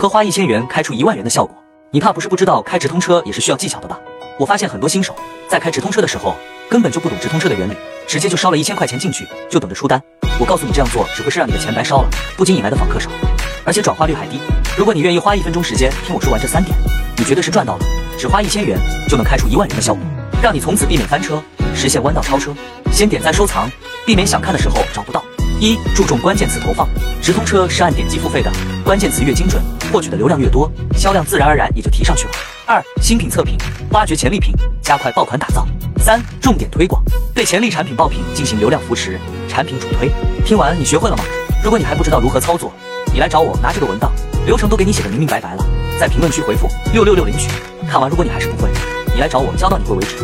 何花一千元开出一万元的效果？你怕不是不知道开直通车也是需要技巧的吧？我发现很多新手在开直通车的时候根本就不懂直通车的原理，直接就烧了一千块钱进去，就等着出单。我告诉你这样做只会是让你的钱白烧了，不仅引来的访客少，而且转化率还低。如果你愿意花一分钟时间听我说完这三点，你绝对是赚到了。只花一千元就能开出一万元的效果，让你从此避免翻车，实现弯道超车。先点赞收藏，避免想看的时候找不到。一注重关键词投放，直通车是按点击付费的，关键词越精准，获取的流量越多，销量自然而然也就提上去了。二新品测评，挖掘潜力品，加快爆款打造。三重点推广，对潜力产品爆品进行流量扶持，产品主推。听完你学会了吗？如果你还不知道如何操作，你来找我拿这个文档，流程都给你写的明明白白了，在评论区回复六六六领取。看完如果你还是不会，你来找我教到你会为止。